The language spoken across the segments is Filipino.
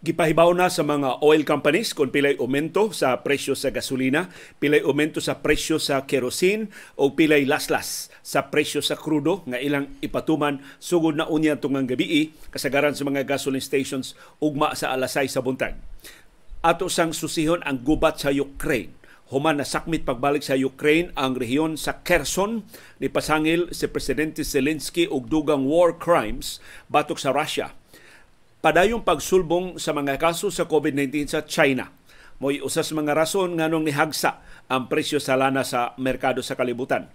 Gipahibaw na sa mga oil companies kung pilay aumento sa presyo sa gasolina, pilay aumento sa presyo sa kerosene o pilay laslas sa presyo sa krudo nga ilang ipatuman sugod na unya tungang gabi kasagaran sa mga gasoline stations ugma sa alasay sa buntag. Ato sang susihon ang gubat sa Ukraine. Human na sakmit pagbalik sa Ukraine ang rehiyon sa Kherson. Ni pasangil si Presidente Zelensky og dugang war crimes batok sa Russia padayong pagsulbong sa mga kaso sa COVID-19 sa China. Mo'y usas mga rason nganong nihagsa ang presyo sa lana sa merkado sa kalibutan.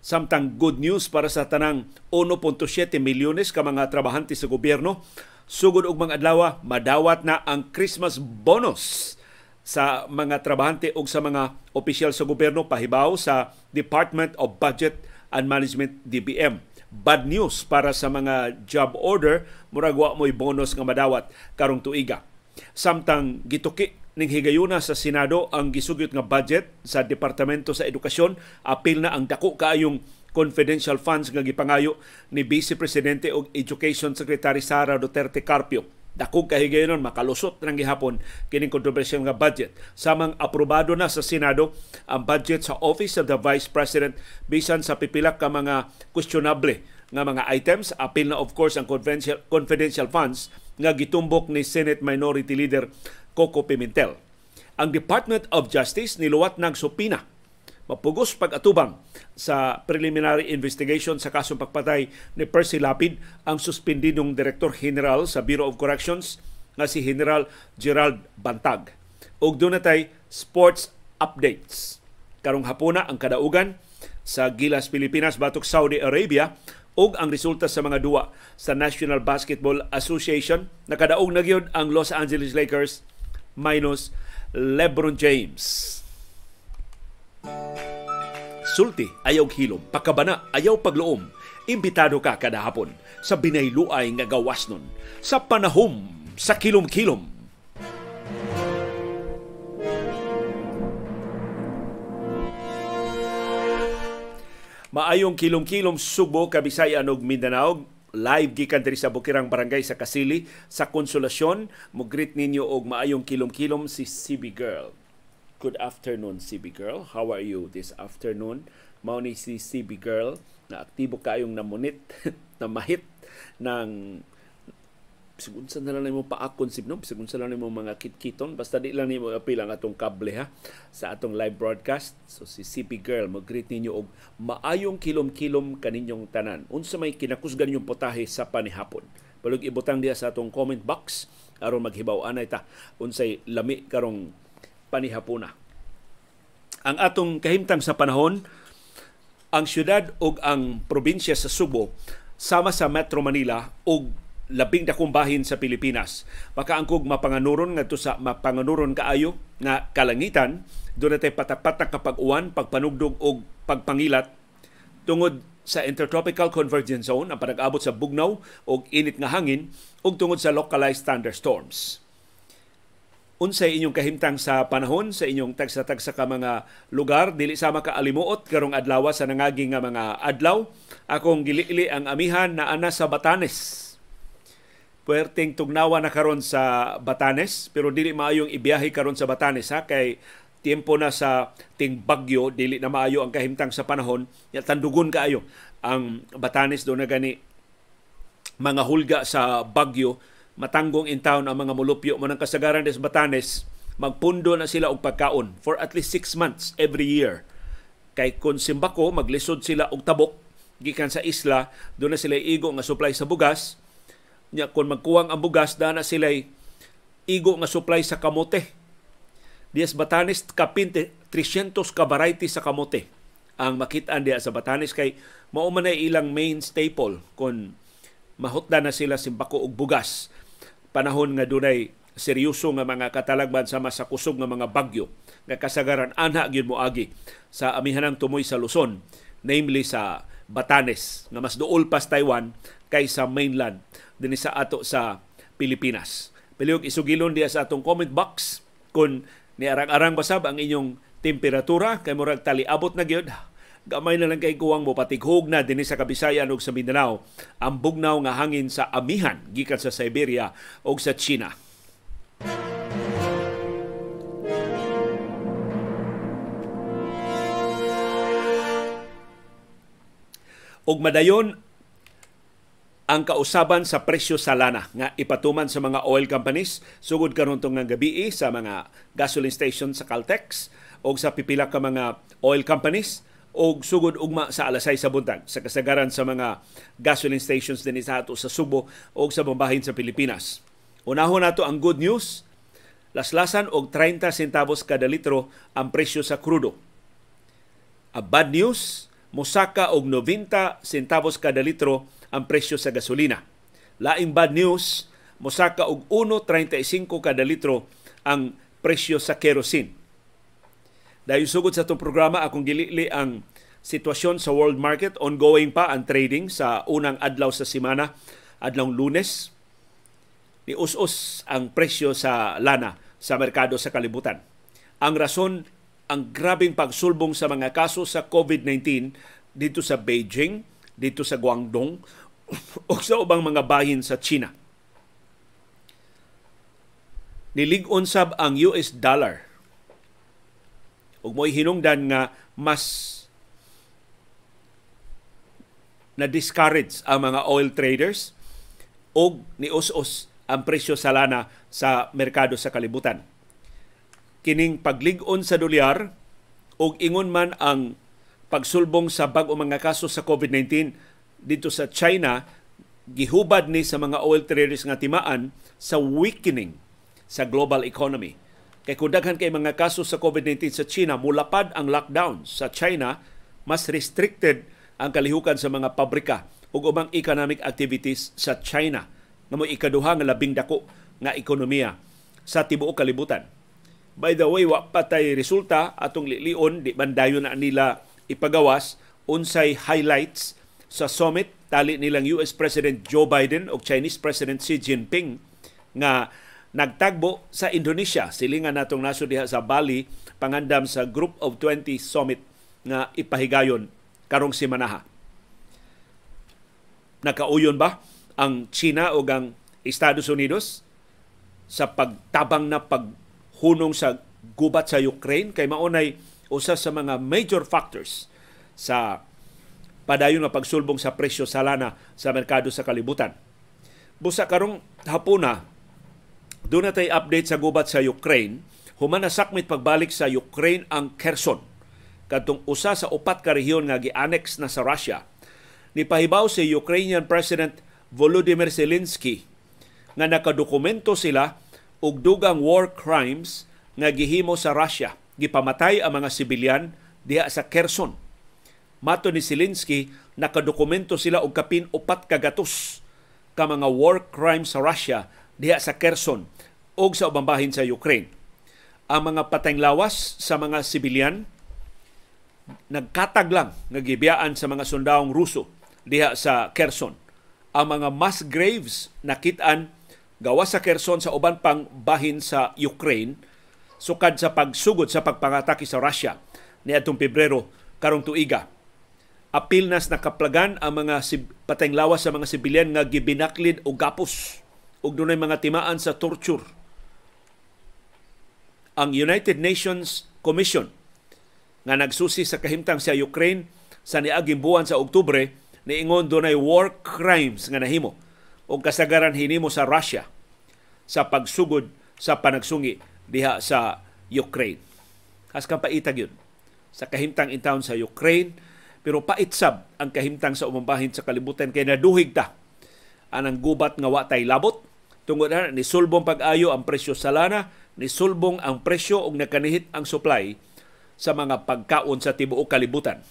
Samtang good news para sa tanang 1.7 milyones ka mga trabahante sa gobyerno, sugod og mga adlaw madawat na ang Christmas bonus sa mga trabahante o sa mga opisyal sa gobyerno pahibaw sa Department of Budget and Management DBM bad news para sa mga job order murag wa mo'y bonus nga madawat karong tuiga. Samtang gituki ning higayuna sa Senado ang gisugyot nga budget sa Departamento sa Edukasyon, apil na ang dako kaayong confidential funds nga gipangayo ni Vice Presidente og Education Secretary Sara Duterte Carpio dakog kahigayonon makalusot nang gihapon kining kontrobersyal nga budget. Samang aprobado na sa Senado ang budget sa Office of the Vice President bisan sa pipila ka mga questionable nga mga items. Apil na of course ang confidential confidential funds nga gitumbok ni Senate Minority Leader Coco Pimentel. Ang Department of Justice niluwat ng supina mapugos pag-atubang sa preliminary investigation sa kasong pagpatay ni Percy Lapid ang suspendidong Director General sa Bureau of Corrections nga si General Gerald Bantag. Ug dunay sports updates. Karong hapuna ang kadaugan sa Gilas Pilipinas batok Saudi Arabia ug ang resulta sa mga duwa sa National Basketball Association nakadaog na gyud ang Los Angeles Lakers minus LeBron James. Sulti, ayaw hilom. Pakabana, ayaw pagloom. Imbitado ka kada hapon sa binayluay nga gawas nun. Sa panahom, sa kilom-kilom. Maayong kilom-kilom Subo, Kabisayan ug Mindanao live gikan diri sa Bukirang Barangay sa Kasili sa Konsolasyon mo greet ninyo og maayong kilom-kilom si CB Girl. Good afternoon, CB Girl. How are you this afternoon? Mao si CB Girl na aktibo kayong namunit, na mahit ng sigun sa na lang mo paakon sib no? Sigun sa lang mo mga kitkiton basta di lang nimo apil ang atong kable ha? Sa atong live broadcast. So si CP Girl mo greet ninyo og maayong kilom-kilom kaninyong tanan. Unsa may kinakusgan yung potahe sa panihapon? Balog ibutang diya sa atong comment box. Aron maghibaw anay ta. Unsay lami karong panihapuna. Ang atong kahimtang sa panahon, ang syudad ug ang probinsya sa Subo sama sa Metro Manila ug labing dakong bahin sa Pilipinas. Makaangkog mapanganuron ngadto sa mapanganuron kaayo nga kalangitan doon natin patak-patak kapag uwan, pagpanugdog o pagpangilat tungod sa Intertropical Convergence Zone ang panag-abot sa bugnaw o init nga hangin ug tungod sa localized thunderstorms unsay inyong kahimtang sa panahon sa inyong tagsa-tagsa ka mga lugar dili sama ka alimuot karong adlaw sa nangaging nga mga adlaw. Akong gilili ang amihan na ana sa Batanes. Puwerteng tugnawa na karon sa Batanes pero dili maayong ibiyahe karon sa Batanes ha? Kay tiempo na sa ting bagyo dili na maayo ang kahimtang sa panahon. Ya tandugon kaayo ang Batanes do na gani mga hulga sa bagyo matanggong in town ang mga mulupyo mo ng kasagaran des Batanes, magpundo na sila og pagkaon for at least six months every year. Kay kung simbako, maglisod sila og tabok gikan sa isla, doon na sila igo nga supply sa bugas. Nya kung magkuwang ang bugas, na sila igo nga supply sa kamote. Dias Batanes kapinte 300 ka variety sa kamote ang makitaan diya sa Batanes kay mao man ilang main staple kung mahutda na sila simbako og bugas panahon nga dunay seryoso nga mga katalagman sama sa kusog nga mga bagyo nga kasagaran anha gyud moagi sa amihanang tumoy sa Luzon namely sa Batanes nga mas duol pas Taiwan kaysa mainland dinhi sa ato sa Pilipinas. Pilihog isugilon diya sa atong comment box kung niarang-arang basab ang inyong temperatura kay murag tali abot na gyud Gamay na lang kay kuwang mo patighog na dinhi sa Kabisayan ug sa Mindanao ang bugnaw nga hangin sa amihan gikan sa Siberia ug sa China. Og madayon ang kausaban sa presyo sa lana nga ipatuman sa mga oil companies sugod karon tong nga gabi eh, sa mga gasoline station sa Caltex o sa pipila ka mga oil companies o sugod ugma sa alasay sa buntag sa kasagaran sa mga gasoline stations din sa ato sa Subo o sa bambahin sa Pilipinas. Unahon nato ang good news, laslasan og 30 centavos kada litro ang presyo sa krudo. A bad news, mosaka og 90 centavos kada litro ang presyo sa gasolina. Laing bad news, mosaka og 1.35 kada litro ang presyo sa kerosene. Dahil sugod sa itong programa, akong gilili ang sitwasyon sa world market. Ongoing pa ang trading sa unang adlaw sa simana, adlaw lunes. Ni us ang presyo sa lana sa merkado sa kalibutan. Ang rason, ang grabing pagsulbong sa mga kaso sa COVID-19 dito sa Beijing, dito sa Guangdong, o sa ubang mga bahin sa China. Nilig-on sab ang US dollar. Ug mo'y hinungdan nga mas na-discourage ang mga oil traders o nius-us ang presyo sa lana sa merkado sa kalibutan. Kining paglig-on sa dolyar o ingon man ang pagsulbong sa bag-o mga kaso sa COVID-19 dito sa China gihubad ni sa mga oil traders nga timaan sa weakening sa global economy. Kay kung daghan kay mga kaso sa COVID-19 sa China, mulapad ang lockdown sa China, mas restricted ang kalihukan sa mga pabrika ug ubang economic activities sa China nga mo ikaduha nga labing dako nga ekonomiya sa tibuok kalibutan. By the way, wa patay resulta atong lilion di bandayon na nila ipagawas unsay highlights sa summit tali nilang US President Joe Biden o Chinese President Xi Jinping nga nagtagbo sa Indonesia. Silingan natong naso diha sa Bali pangandam sa Group of 20 Summit nga ipahigayon karong simanaha. Nakauyon ba ang China o ang Estados Unidos sa pagtabang na paghunong sa gubat sa Ukraine kay maunay usa sa mga major factors sa padayon nga pagsulbong sa presyo sa lana sa merkado sa kalibutan. Busa karong hapuna, doon na update sa gubat sa Ukraine, human na sakmit pagbalik sa Ukraine ang Kherson, katong usa sa upat ka rehiyon nga gi-annex na sa Russia. Nipahibaw si Ukrainian President Volodymyr Zelensky nga nakadokumento sila og dugang war crimes nga gihimo sa Russia. Gipamatay ang mga sibilyan diha sa Kherson Mato ni Zelensky, nakadokumento sila og kapin upat kagatos ka mga war crimes sa Russia diha sa Kherson o sa ubang bahin sa Ukraine. Ang mga patayng lawas sa mga sibilyan nagkatag lang nga gibiyaan sa mga sundawong Ruso diha sa Kherson. Ang mga mass graves nakitaan gawa sa Kherson sa uban pang bahin sa Ukraine sukad sa pagsugod sa pagpangatake sa Russia ni atong Pebrero karong tuiga apil nas nakaplagan ang mga patayng lawas sa mga sibilyan nga gibinaklid o gapos ug dunay mga timaan sa torture. Ang United Nations Commission nga nagsusi sa kahimtang sa Ukraine sa niaging buwan sa Oktubre niingon dunay war crimes nga nahimo o kasagaran hinimo sa Russia sa pagsugod sa panagsungi diha sa Ukraine. Has kang paitag yun. Sa kahimtang in sa Ukraine, pero paitsab ang kahimtang sa umambahin sa kalibutan kay naduhig ta anang gubat nga wa tay labot tungod na ni sulbong pag-ayo ang presyo sa lana, ni sulbong ang presyo ug nakanihit ang supply sa mga pagkaon sa tibuok kalibutan.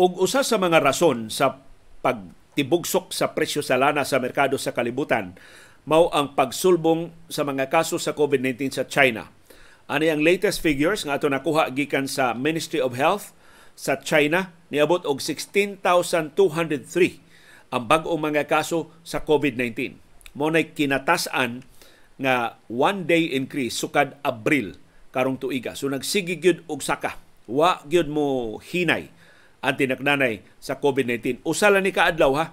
Og usa sa mga rason sa pagtibugsok sa presyo sa lana sa merkado sa kalibutan mao ang pagsulbong sa mga kaso sa COVID-19 sa China. Ani ang latest figures nga ato nakuha gikan sa Ministry of Health sa China niabot og 16,203 ang bag-ong mga kaso sa COVID-19. Mo nay kinatasan nga one day increase sukad Abril karong tuiga. So nagsigi gyud og saka. Wa gyud mo hinay ang tinaknanay sa COVID-19. Usa ni kaadlaw ha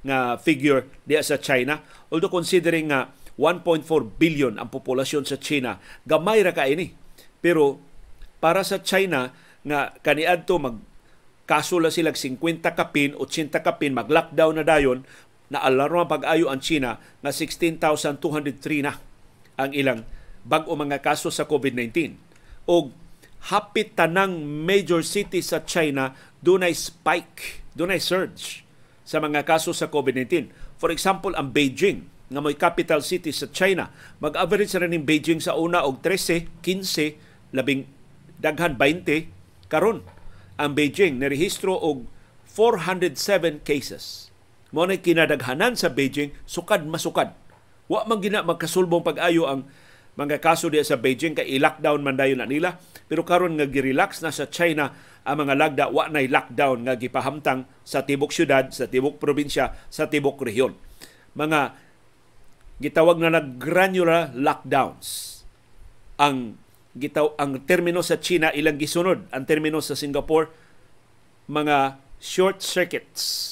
nga figure diya sa China. Although considering nga 1.4 billion ang populasyon sa China. Gamay ra ka ini. Pero para sa China nga kaniadto mag kaso la sila 50 kapin, 80 kapin, mag-lockdown na dayon, na alarma pag-ayo ang China nga 16,203 na ang ilang bag-o mga kaso sa COVID-19. O hapit tanang major city sa China dunay spike, dunay surge sa mga kaso sa COVID-19. For example, ang Beijing, nga may capital city sa China, mag-average rin ng Beijing sa una og 13, 15, labing daghan 20 karon ang Beijing nirehistro og 407 cases. Mo na kinadaghanan sa Beijing sukad masukad. Wa man gina magkasulbong pag-ayo ang mga kaso diya sa Beijing kay i-lockdown man dayon na nila pero karon nga gi-relax na sa China ang mga lagda wa nay lockdown nga gipahamtang sa tibok syudad, sa tibok probinsya, sa tibok rehiyon. Mga gitawag na nag-granular lockdowns ang gitaw ang termino sa China ilang gisunod ang termino sa Singapore mga short circuits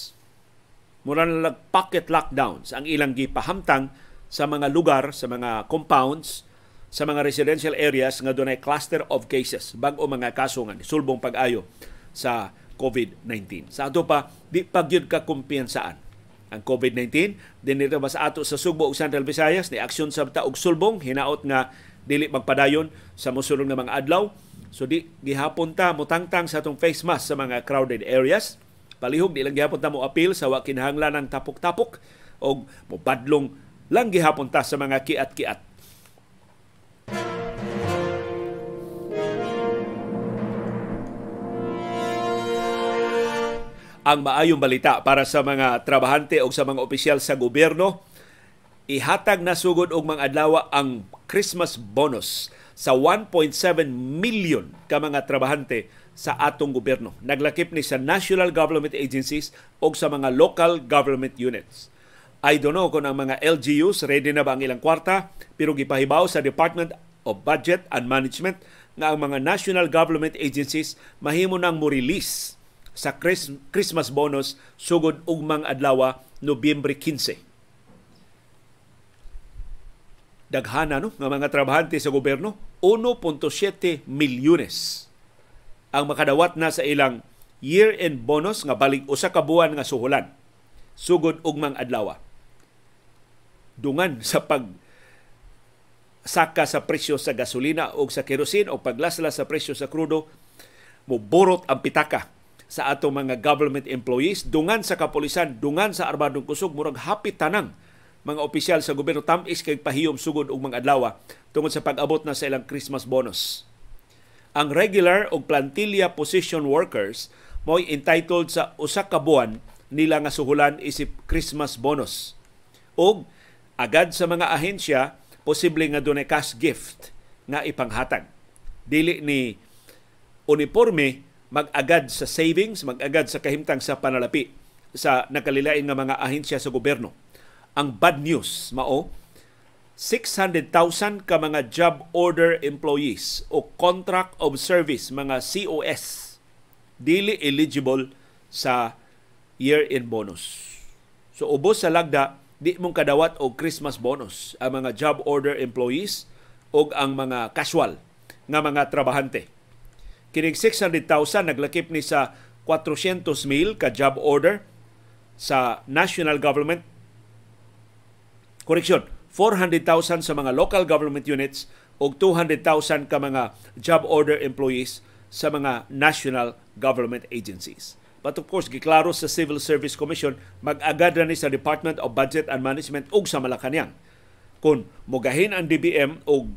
mura na pocket lockdowns ang ilang gipahamtang sa mga lugar, sa mga compounds, sa mga residential areas nga dunay cluster of cases, bag-o mga kaso nga sulbong pag-ayo sa COVID-19. Sa ato pa, di pagyud ka kumpiyansaan ang COVID-19. Dinito ba sa ato sa Sugbo ug Central Visayas, ni aksyon sa taog sulbong, hinaot nga dili magpadayon sa mosulong nga mga adlaw. So di gihapon ta mutangtang sa atong face mask sa mga crowded areas palihog di lang gihapon ta mo appeal sa wa kinahanglan ng tapok-tapok o mobadlong lang gihapon ta sa mga kiat-kiat. Ang maayong balita para sa mga trabahante o sa mga opisyal sa gobyerno, ihatag na sugod og mga adlaw ang Christmas bonus sa 1.7 million ka mga trabahante sa atong gobyerno. Naglakip ni sa national government agencies o sa mga local government units. I don't know kung ang mga LGUs ready na ba ang ilang kwarta, pero gipahibaw sa Department of Budget and Management nga ang mga national government agencies mahimo nang mo-release sa Christmas bonus sugod ugmang adlaw Nobyembre 15. Daghana no nga mga trabahante sa gobyerno 1.7 milyones ang makadawat na sa ilang year-end bonus nga balik usa ka buwan nga suhulan sugod ugmang adlaw. Dungan sa pag saka sa presyo sa gasolina o sa kerosene o paglasla sa presyo sa krudo muborot ang pitaka sa ato mga government employees dungan sa kapulisan dungan sa armadong kusog murag hapit tanang mga opisyal sa gobyerno tamis kay pahiyom sugod og mga adlaw tungod sa pag-abot na sa ilang Christmas bonus ang regular o plantilla position workers mo'y entitled sa usa ka buwan nila nga suhulan isip Christmas bonus. O agad sa mga ahensya, posible nga dunay cash gift nga ipanghatag. Dili ni uniforme mag-agad sa savings, mag-agad sa kahimtang sa panalapi sa nakalilain nga mga ahensya sa gobyerno. Ang bad news mao 600,000 ka mga job order employees o contract of service mga COS dili eligible sa year-end bonus. So ubos sa lagda di mong kadawat og Christmas bonus ang mga job order employees o ang mga casual nga mga trabahante. Kining 600,000 naglakip ni sa 400,000 ka job order sa national government. Correction, 400,000 sa mga local government units o 200,000 ka mga job order employees sa mga national government agencies. But of course, giklaro sa Civil Service Commission, mag-agad na ni sa Department of Budget and Management ug sa Malacanang. Kung mugahin ang DBM o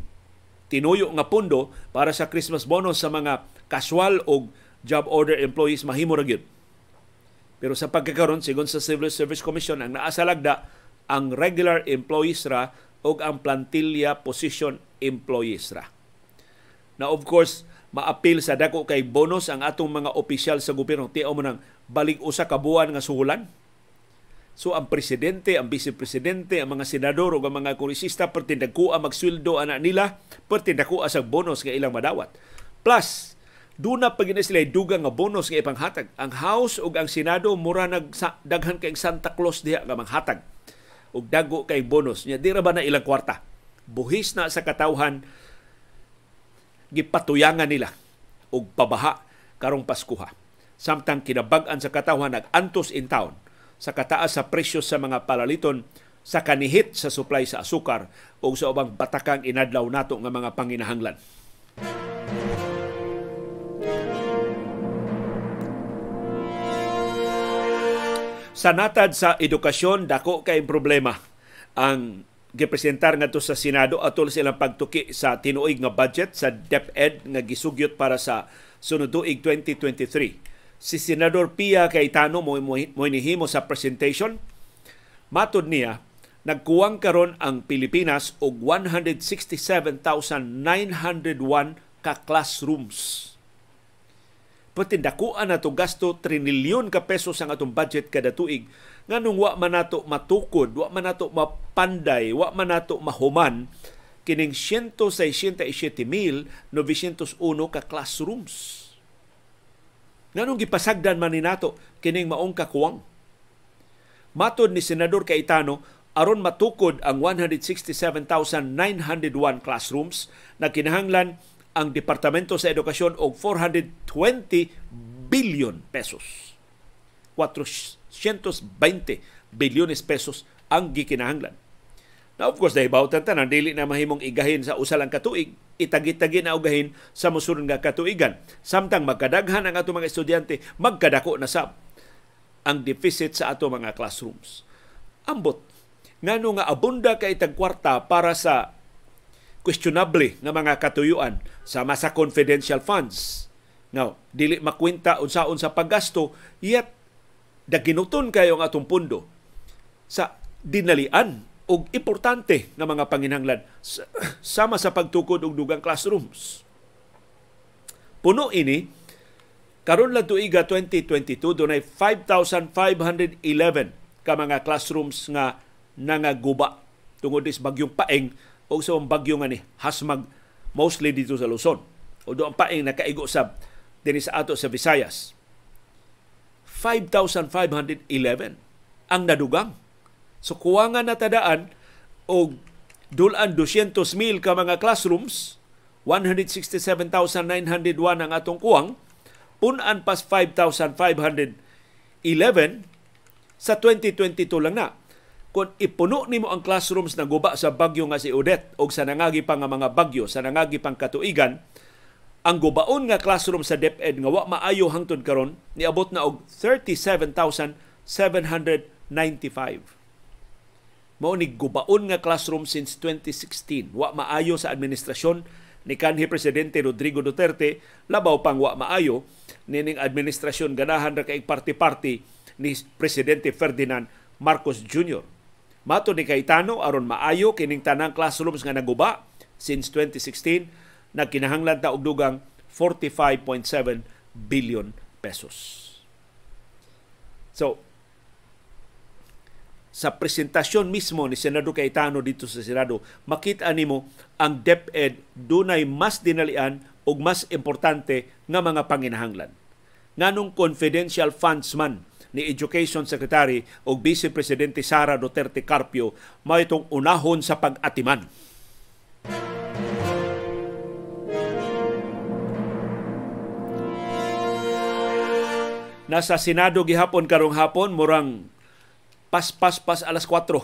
tinuyo nga pundo para sa Christmas bonus sa mga casual o job order employees, mahimo ra Pero sa pagkakaroon, sigon sa Civil Service Commission, ang naasalagda ang regular employees ra o ang plantilla position employees ra. Na of course, maapil sa dako kay bonus ang atong mga opisyal sa gobyerno. Tiyaw mo nang balik usa ka buwan nga suhulan. So ang presidente, ang vice-presidente, ang mga senador o ang mga kongresista pertindagkua magsweldo ana nila, pertindagkua sa bonus nga ilang madawat. Plus, Duna pag sila dugang nga bonus nga ipanghatag. Ang House ug ang Senado mura nag daghan kay Santa Claus diha nga manghatag og dago kay bonus nya di ra ba na ilang kwarta? Buhis na sa katawhan gipatuyangan nila og pabaha karong Paskuha. Samtang kinabag-an sa katawhan nag-antos in town sa kataas sa presyo sa mga palaliton sa kanihit sa supply sa asukar o sa ubang batakang inadlaw nato nga mga panginahanglan. Sa natad sa edukasyon, dako kay problema ang gipresentar ngadto sa Senado atol silang pagtuki sa tinuig nga budget sa DepEd nga gisugyot para sa sunod tuig 2023. Si Senador Pia Cayetano mo mo sa presentation matud niya nagkuwang karon ang Pilipinas og 167,901 ka classrooms pati dakuan na to gasto trinilyon ka pesos ang atong budget kada tuig. Nganong wa man nato matukod wa man nato mapanday wa man nato mahuman kining 167,901 ka classrooms. Nganong gipasagdan man ni nato kining maong kakuwang? Matod ni senador Cayetano aron matukod ang 167,901 classrooms na kinahanglan ang Departamento sa Edukasyon og 420 billion pesos. 420 bilyones pesos ang gikinahanglan. Now, of course, dahil bawatan tanan, dili na mahimong igahin sa usalang katuig, itagit-tagi na ugahin sa musunod nga katuigan. Samtang magkadaghan ang ato mga estudyante, magkadako na sab ang deficit sa ato mga classrooms. Ambot, ngano nga abunda kay tagkwarta para sa questionable nga mga katuyuan sama sa confidential funds. Now, dili makwenta unsaon sa paggasto, yet daginuton kayo ang atong pundo sa dinalian og importante nga mga panginhanglan sama sa pagtukod og dugang classrooms. Puno ini karon lang tuiga 2022 dunay 5,511 ka mga classrooms nga nangaguba tungod is bagyong paeng o sa bagyo nga ni hasmag mostly dito sa Luzon. O doon paing nakaigo sa din sa ato sa Visayas. 5,511 ang nadugang. So kuwangan na tadaan og dulan 200,000 ka mga classrooms, 167,901 ang atong kuwang, punan pas 5,511 sa 2022 lang na kung ipuno nimo ang classrooms na guba sa bagyo nga si Odette o sa nangagi pa nga mga bagyo sa nangagi pang katuigan ang gubaon nga classroom sa DepEd nga wa maayo hangtod karon niabot na og 37,795 mao ni gubaon nga classroom since 2016 wa maayo sa administrasyon ni kanhi presidente Rodrigo Duterte labaw pang wa maayo nining administrasyon ganahan ra kay party-party ni presidente Ferdinand Marcos Jr. Mato ni Cayetano aron maayo kining tanang classrooms nga naguba since 2016 nagkinahanglan ta og dugang 45.7 billion pesos. So, sa presentasyon mismo ni Senador Cayetano dito sa Senado, makita nimo ang DepEd dunay mas dinalian ug mas importante nga mga panginahanglan. Nganong confidential funds man ni Education Secretary o Vice Presidente Sara Duterte Carpio mao itong unahon sa pag-atiman. Nasa Senado gihapon karong hapon murang pas-pas-pas alas 4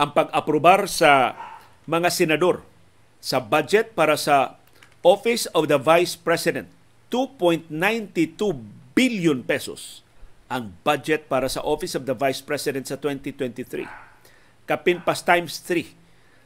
ang pag-aprobar sa mga senador sa budget para sa Office of the Vice President 2.92 billion pesos ang budget para sa Office of the Vice President sa 2023. Kapinpas times 3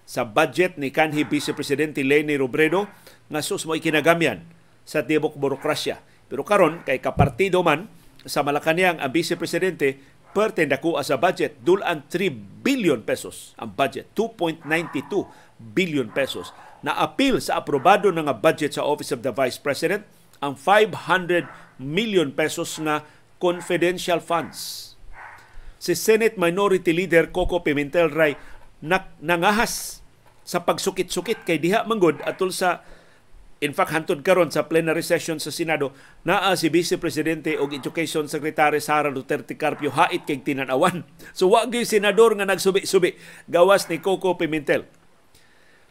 sa budget ni kanhi Vice Presidente Leni Robredo nga sus mo ikinagamyan sa tibok burokrasya. Pero karon kay kapartido man sa Malacañang ang Vice Presidente perte dako sa budget dulan 3 billion pesos ang budget 2.92 billion pesos na appeal sa aprobado nga budget sa Office of the Vice President ang 500 million pesos na confidential funds. Si Senate Minority Leader Coco Pimentel Ray nangahas sa pagsukit-sukit kay diha manggod atol sa In fact, hantod karon sa plenary session sa Senado, naa si Vice Presidente og Education Secretary Sara Duterte Carpio hait kay tinanawan. So wa gyud senador nga nagsubi-subi gawas ni Coco Pimentel.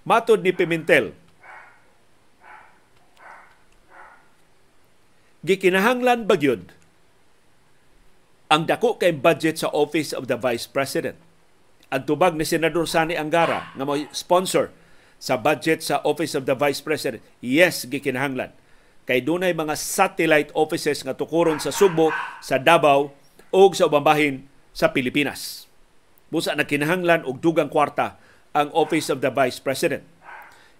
Matod ni Pimentel, gikinahanglan ba gyud ang dako kay budget sa Office of the Vice President. Ang tubag ni Senador Sani Angara nga mo sponsor sa budget sa Office of the Vice President, yes, gikinahanglan. Kay dunay mga satellite offices nga tukuron sa Subo, sa Davao, o sa ubang bahin sa Pilipinas. Busa na kinahanglan og dugang kwarta ang Office of the Vice President.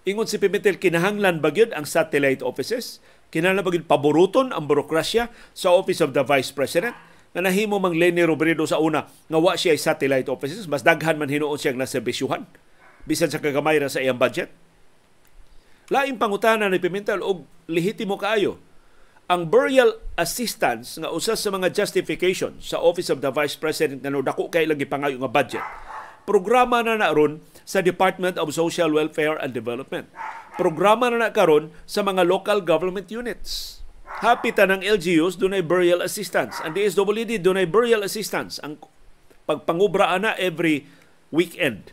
Ingon si Pimentel, kinahanglan ba ang satellite offices? Kinahanglan ba paboruton ang burokrasya sa Office of the Vice President? nga nahimo mang Lenny Robredo sa una nga wa siya ay satellite offices mas daghan man hinuon siya na serbisyuhan bisan sa kagamay ra sa iyang budget. Laing pangutana ni Pimentel og lehitimo kaayo ang burial assistance nga usa sa mga justification sa Office of the Vice President nga dako kay lagi pangayo nga budget. Programa na na ron sa Department of Social Welfare and Development. Programa na na karon sa mga local government units. Hapita ng LGUs dunay burial assistance. Ang DSWD dunay burial assistance. Ang pagpangubra na every weekend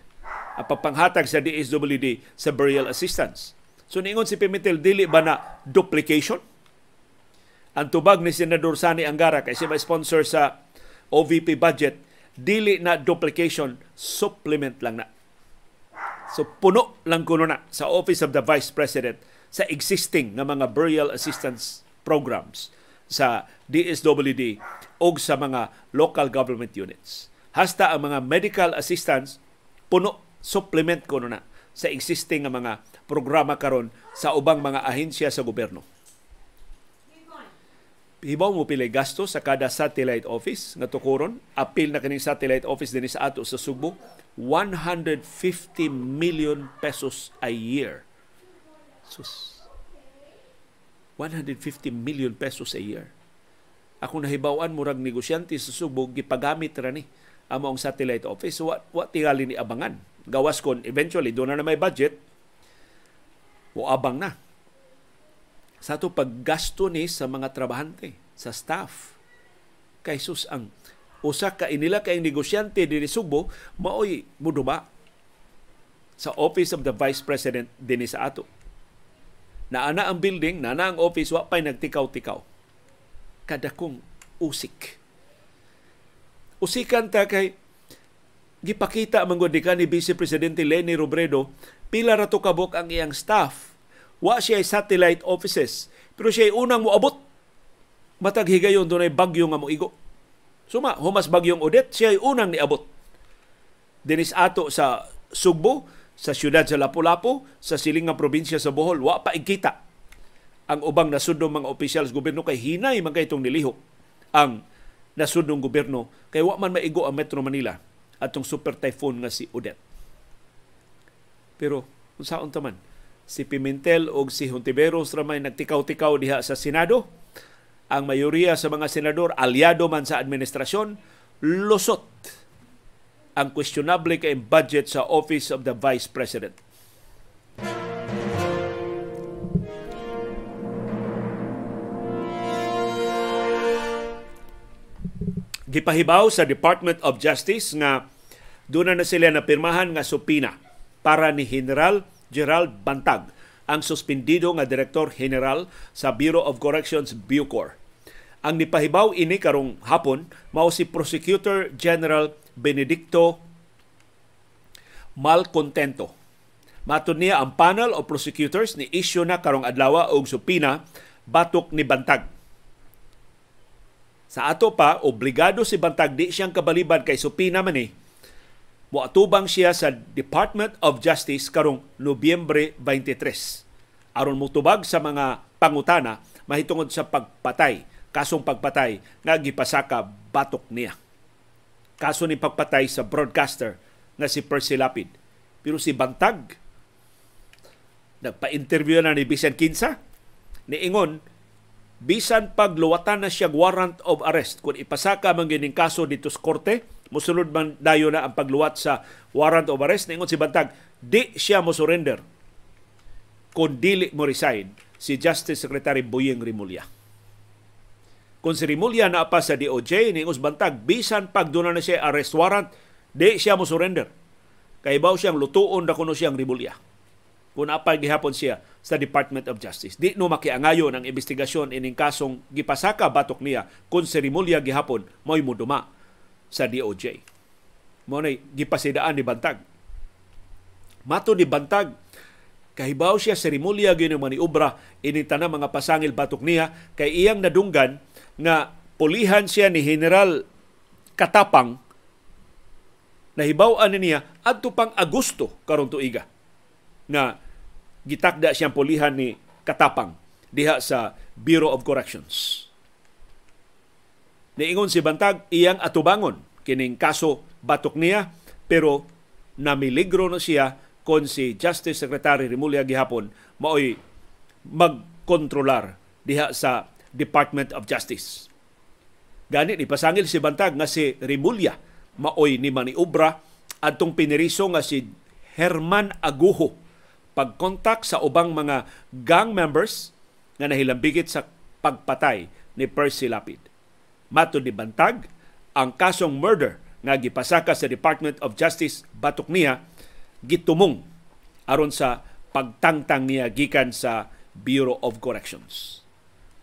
ang pagpanghatag sa DSWD sa burial assistance. So niingon si Pimentel, dili ba na duplication? Ang tubag ni Senador Sani Angara kay siya sponsor sa OVP budget, dili na duplication, supplement lang na. So puno lang kuno na sa Office of the Vice President sa existing nga mga burial assistance programs sa DSWD o sa mga local government units. Hasta ang mga medical assistance puno supplement ko na sa existing nga mga programa karon sa ubang mga ahensya sa gobyerno. Hibaw mo pili gasto sa kada satellite office nga tukuron. Apil na kaning satellite office din sa ato sa Subo. 150 million pesos a year. Sus. 150 million pesos a year. Ako nahibawan murag negosyante sa Subo gipagamit ra ni among satellite office. What what tingali ni abangan gawas kon eventually doon na, na may budget o abang na sa to paggasto ni sa mga trabahante sa staff. Kay sus ang usa ka inila kay negosyante diri Subo maoy muduba sa office of the vice president dinhi sa ato. Naana ang building naana ang office wa pay nagtikaw-tikaw. Kada kong usik. Usikan ta kay gipakita manggod ni ni Vice Presidente Leni Robredo pila ra to kabok ang iyang staff. Wa siya satellite offices, pero siya unang moabot. Matag higayon dunay bagyo nga moigo. Suma, humas bagyong Odette, siya ay unang niabot. Dinis ato sa Sugbo, sa siyudad sa Lapu-Lapu, sa silingang probinsya sa Bohol, wa pa ikita ang ubang nasudong mga opisyal sa gobyerno kay hinay man kay itong nilihok ang nasudong gobyerno kay wa man maigo ang Metro Manila atong super typhoon nga si Odette. Pero unsaon taman si Pimentel o si Hontiveros ramay nagtikaw-tikaw diha sa Senado. Ang mayoriya sa mga senador aliado man sa administrasyon lusot ang questionable kay budget sa Office of the Vice President. gipahibaw sa Department of Justice nga doon na sila napirmahan nga supina para ni General Gerald Bantag ang suspendido nga Direktor General sa Bureau of Corrections Bucor. Ang nipahibaw ini karong hapon mao si Prosecutor General Benedicto Malcontento. Matod niya ang panel of prosecutors ni issue na karong adlaw og supina batok ni Bantag sa ato pa, obligado si Bantag di siyang kabaliban kay supina man eh. Muatubang siya sa Department of Justice karong Nobyembre 23. Aron mutubag sa mga pangutana mahitungod sa pagpatay, kasong pagpatay nga gipasaka batok niya. Kaso ni pagpatay sa broadcaster nga si Percy Lapid. Pero si Bantag, nagpa-interview na ni Bisan Kinsa, niingon bisan pagluwatan na siya warrant of arrest kung ipasaka man gining kaso dito sa korte musulod man dayo na ang pagluwat sa warrant of arrest ningon si Bantag di siya mo surrender kung dili mo resign si Justice Secretary Boyeng Rimulya. Kung si Rimulya na pa sa DOJ, ningos bantag, bisan pag doon na siya arrest warrant, di siya mo surrender. Kay baw siyang lutuon na kuno siyang Rimulya. Kung apay gihapon siya sa Department of Justice. Di no makiangayo ng investigasyon ining kasong gipasaka batok niya kung si Rimulya gihapon mo'y muduma sa DOJ. Mo na gipasidaan ni Bantag. Mato ni Bantag, kahibaw siya sa Rimulya gyud ni obra ini tanang mga pasangil batok niya kay iyang nadunggan nga pulihan siya ni General Katapang nahibaw-an niya adto pang Agosto karon tuiga na gitakda siyang pulihan ni Katapang diha sa Bureau of Corrections. Niingon si Bantag iyang atubangon kining kaso batok niya pero namiligro na siya kon si Justice Secretary Rimulya gihapon maoy magkontrolar diha sa Department of Justice. Gani ni pasangil si Bantag nga si Rimulya maoy ni maniobra adtong piniriso nga si Herman Aguho pagkontak sa ubang mga gang members nga nahilambigit sa pagpatay ni Percy Lapid. Mato ni Bantag, ang kasong murder nga gipasaka sa Department of Justice batok niya gitumong aron sa pagtangtang niya gikan sa Bureau of Corrections.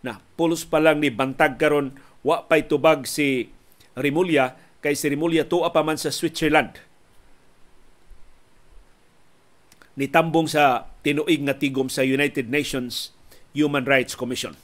Na pulos pa lang ni bantag karon wa pay tubag si Rimulya kay si Rimulya tuwa pa man sa Switzerland. Nitambong sa tinuig nga tigom sa United Nations Human Rights Commission.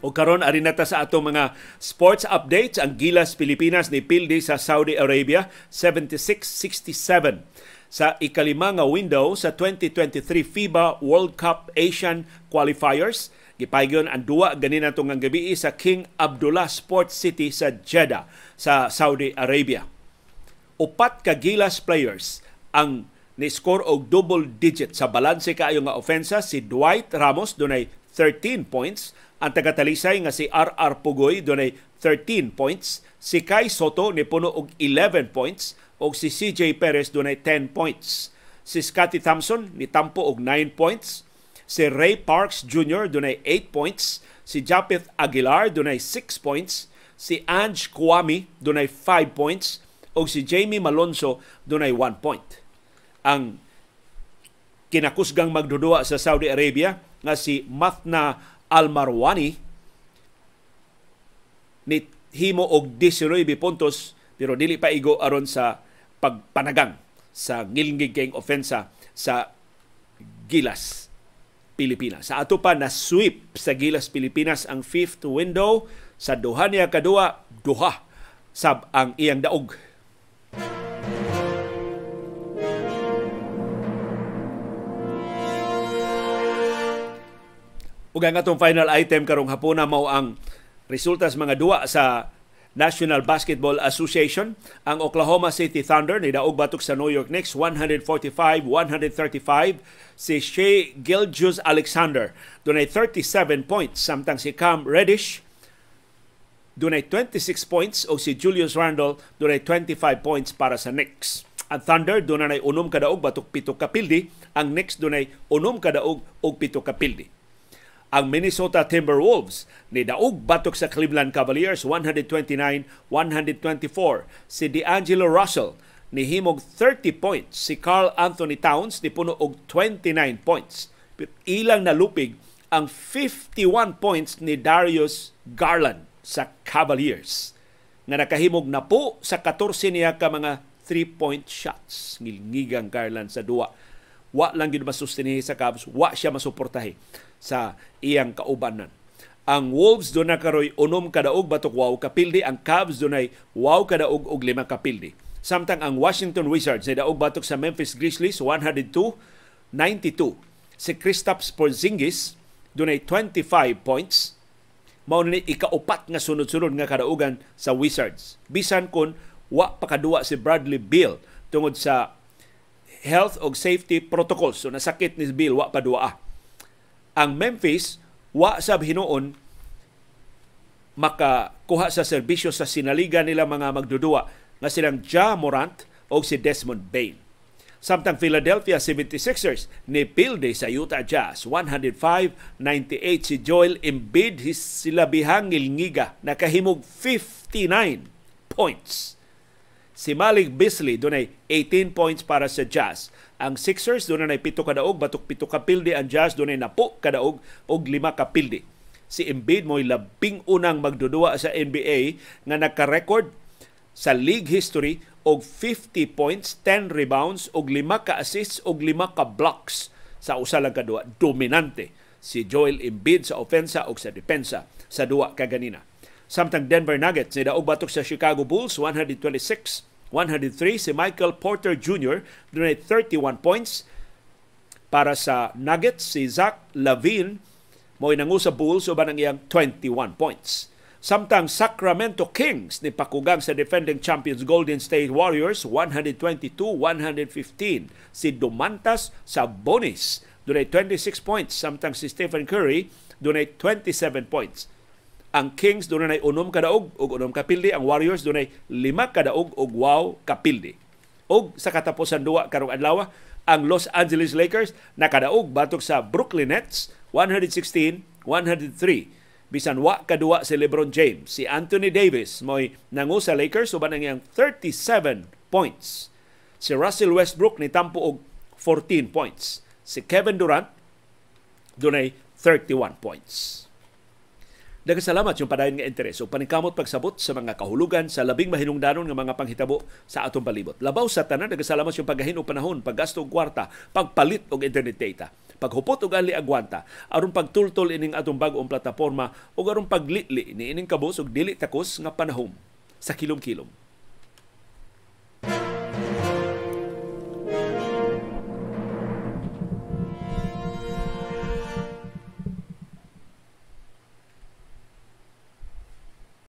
O karon ari nata sa ato mga sports updates ang Gilas Pilipinas ni pildi sa Saudi Arabia 76-67 sa ikalima nga window sa 2023 FIBA World Cup Asian Qualifiers. Gipaygon ang duwa ganin natong nga gabi sa King Abdullah Sports City sa Jeddah sa Saudi Arabia. Upat ka Gilas players ang ni-score og double digit sa balanse kaayo nga ofensa si Dwight Ramos dunay 13 points ang tagatalisay nga si RR Pugoy dunay 13 points, si Kai Soto ni puno og 11 points ug si CJ Perez dunay 10 points. Si Scotty Thompson ni tampo og 9 points, si Ray Parks Jr. dunay 8 points, si Japeth Aguilar dunay 6 points, si Ange Kwame dunay 5 points ug si Jamie Malonzo dunay 1 point. Ang kinakusgang magdudua sa Saudi Arabia nga si Mathna Almarwani ni himo og 19 puntos pero dili pa igo aron sa pagpanagang sa ngilngig kayong ofensa sa Gilas Pilipinas. Sa ato pa na sweep sa Gilas Pilipinas ang fifth window. Sa duha niya kadua duha. Sab ang iyang daog Ug ang atong final item karong hapuna mao ang resulta sa mga duwa sa National Basketball Association. Ang Oklahoma City Thunder ni daog batok sa New York Knicks 145-135. Si Shea Gilgeous Alexander dunay 37 points samtang si Cam Reddish dunay 26 points o si Julius Randle dunay 25 points para sa Knicks. Ang Thunder dunay unom kadaog batok pito kapildi, ang Knicks dunay unom kadaog og pito kapildi ang Minnesota Timberwolves ni daog batok sa Cleveland Cavaliers 129-124. Si D'Angelo Russell ni himog 30 points. Si Carl Anthony Towns ni puno og 29 points. Ilang nalupig ang 51 points ni Darius Garland sa Cavaliers nga nakahimog na po sa 14 niya ka mga 3-point shots. Ngilngigang Garland sa duwa. Wa lang yun masustinihi sa Cavs, wa siya masuportahi sa iyang kaubanan. Ang Wolves doon na karoy unom kadaog batok wow kapildi, ang Cavs doon ay wow kadaog og lima kapildi. Samtang ang Washington Wizards ay daog batok sa Memphis Grizzlies 102-92. Si Kristaps Porzingis doon ay 25 points. Mao ni ikaupat nga sunod-sunod nga kadaugan sa Wizards. Bisan kun wa pakaduwa si Bradley Beal tungod sa health og safety protocols. So nasakit ni Beal wa pa duwa ang Memphis wa sab hinuon makakuha sa serbisyo sa sinaliga nila mga magdudua nga silang Ja Morant o si Desmond Bain. Samtang Philadelphia 76ers ni pilde sa Utah Jazz 105-98 si Joel Embiid sila bihang ngilngiga nakahimog 59 points. Si Malik Beasley dunay 18 points para sa Jazz. Ang Sixers dunay pito kadaog batok pito ka pilde ang Jazz dunay napo kadaog og lima ka pilde. Si Embiid mo'y labing unang magdudua sa NBA nga nagka-record sa league history og 50 points, 10 rebounds og 5 ka assists og 5 ka blocks sa usa lang kadua. Dominante si Joel Embiid sa ofensa o sa depensa sa duwa kaganina. Samtang Denver Nuggets ni batok sa Chicago Bulls 126 103 si Michael Porter Jr. dunay 31 points para sa Nuggets si Zach Lavine mo nangu sa Bulls uban ang iyang 21 points. Samtang Sacramento Kings ni pakugang sa defending champions Golden State Warriors 122-115 si Domantas sa bonus dunay 26 points samtang si Stephen Curry dunay 27 points. Ang Kings dunay unom kadaog ug unom kapildi, ang Warriors dunay lima kadaog ug wow kapildi. Og sa katapusan duwa karong adlaw, ang Los Angeles Lakers nakadaog batok sa Brooklyn Nets 116-103 bisan wa kadua si LeBron James. Si Anthony Davis mo'y nangu sa Lakers uban ang iyang 37 points. Si Russell Westbrook ni tampo og 14 points. Si Kevin Durant dunay 31 points. Daghang salamat yung padayon nga interes o paningkamot pagsabot sa mga kahulugan sa labing mahinungdanon nga mga panghitabo sa atong palibot. Labaw sa tanan daghang salamat yung paggahin og panahon, paggasto og kwarta, pagpalit og internet data paghupot og ali agwanta aron pagtultol ining atong bag-ong plataporma ug aron paglitli ni ining kabus og dili takos nga panahom sa kilom-kilom.